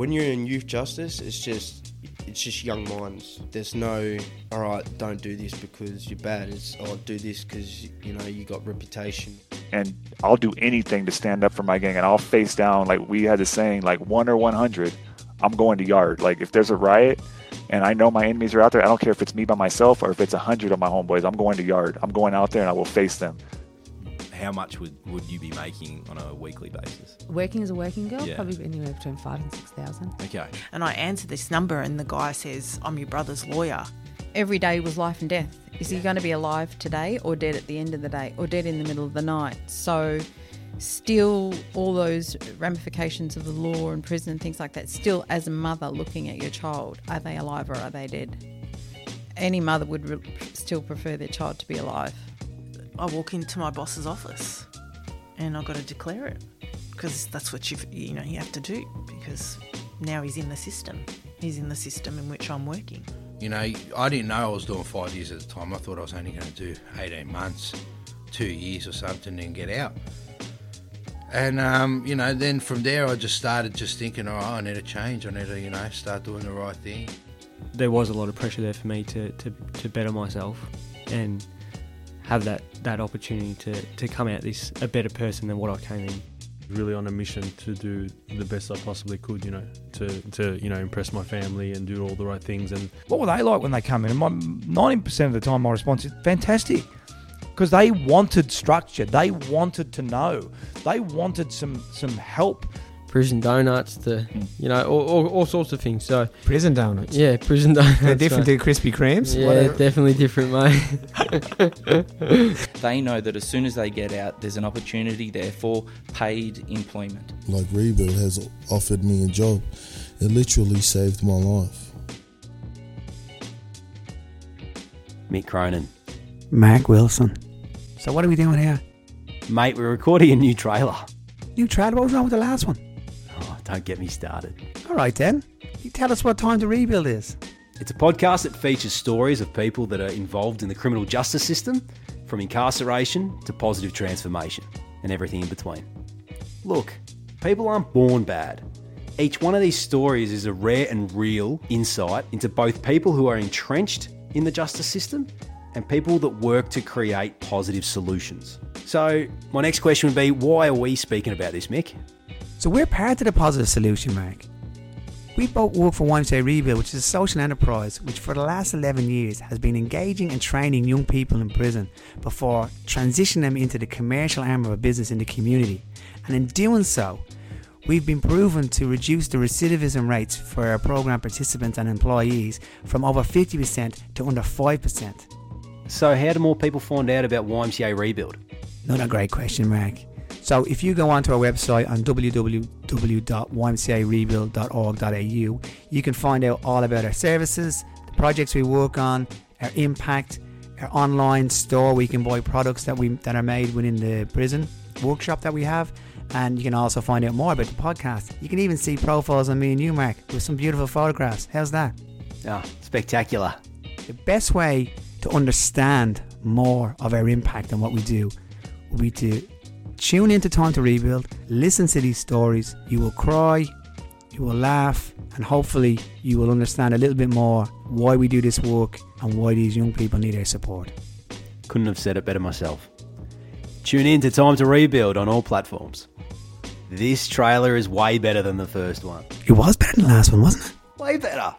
when you're in youth justice, it's just it's just young minds. There's no all right, don't do this because you're bad. It's oh, do this because you know you got reputation. and I'll do anything to stand up for my gang and I'll face down like we had this saying like one or 100 I'm going to yard like if there's a riot and I know my enemies are out there I don't care if it's me by myself or if it's a hundred of my homeboys I'm going to yard I'm going out there and I will face them How much would, would you be making on a weekly basis? Working as a working girl, Yeah. probably anywhere between five and six thousand. Okay. And I answer this number, and the guy says, I'm your brother's lawyer. Every day was life and death. Is he going to be alive today or dead at the end of the day or dead in the middle of the night? So, still, all those ramifications of the law and prison and things like that, still, as a mother looking at your child, are they alive or are they dead? Any mother would re- still prefer their child to be alive. I walk into my boss's office, and I've got to declare it because that's what you you know you have to do because now he's in the system. He's in the system in which I'm working. You know, I didn't know I was doing five years at the time. I thought I was only going to do 18 months, two years or something, and get out. And, um, you know, then from there, I just started just thinking, all right, I need to change. I need to, you know, start doing the right thing. there was a lot of pressure there for me to, to, to better myself and have that, that opportunity to, to come out this a better person than what I came in. really on a mission to do the best I possibly could, you know, to, to you know impress my family and do all the right things. And What were they like when they come in? And my ninety percent of the time, my response is fantastic, because they wanted structure. They wanted to know. They wanted some some help. Prison donuts to you know all, all, all sorts of things. So Prison donuts. yeah, prison donuts. They're different mate. to Krispy Kremes. Yeah, Whatever. definitely different, mate. They know that as soon as they get out, there's an opportunity there for paid employment. Like Rebuild has offered me a job. It literally saved my life. Mick Cronin. Mark Wilson. So what are we doing here? Mate, we're recording a new trailer. You tried. What was wrong with the last one? Don't get me started. All right then. You tell us what time to rebuild is. It's a podcast that features stories of people that are involved in the criminal justice system, from incarceration to positive transformation, and everything in between. Look, people aren't born bad. Each one of these stories is a rare and real insight into both people who are entrenched in the justice system and people that work to create positive solutions. So, my next question would be why are we speaking about this, Mick? So we're part of the positive solution, Mark. We both work for YMCA Rebuild, which is a social enterprise which for the last 11 years has been engaging and training young people in prison before transitioning them into the commercial arm of a business in the community. And in doing so, we've been proven to reduce the recidivism rates for our program participants and employees from over 50% to under 5%. So, how do more people find out about YMCA Rebuild? Not a great question, Mark. So if you go onto our website on www.ymcarebuild.org.au, you can find out all about our services, the projects we work on, our impact, our online store where you can buy products that we that are made within the prison workshop that we have. And you can also find out more about the podcast. You can even see profiles on me and you, Mark, with some beautiful photographs. How's that? Ah, spectacular. The best way to understand more of our impact and what we do will be to tune into Time to Rebuild, listen to these stories. You will cry, you will laugh, and hopefully you will understand a little bit more why we do this work and why these young people need our support. Couldn't have said it better myself. Tune in to Time to Rebuild on all platforms. This trailer is way better than the first one. It was better than the last one, wasn't it? Way better.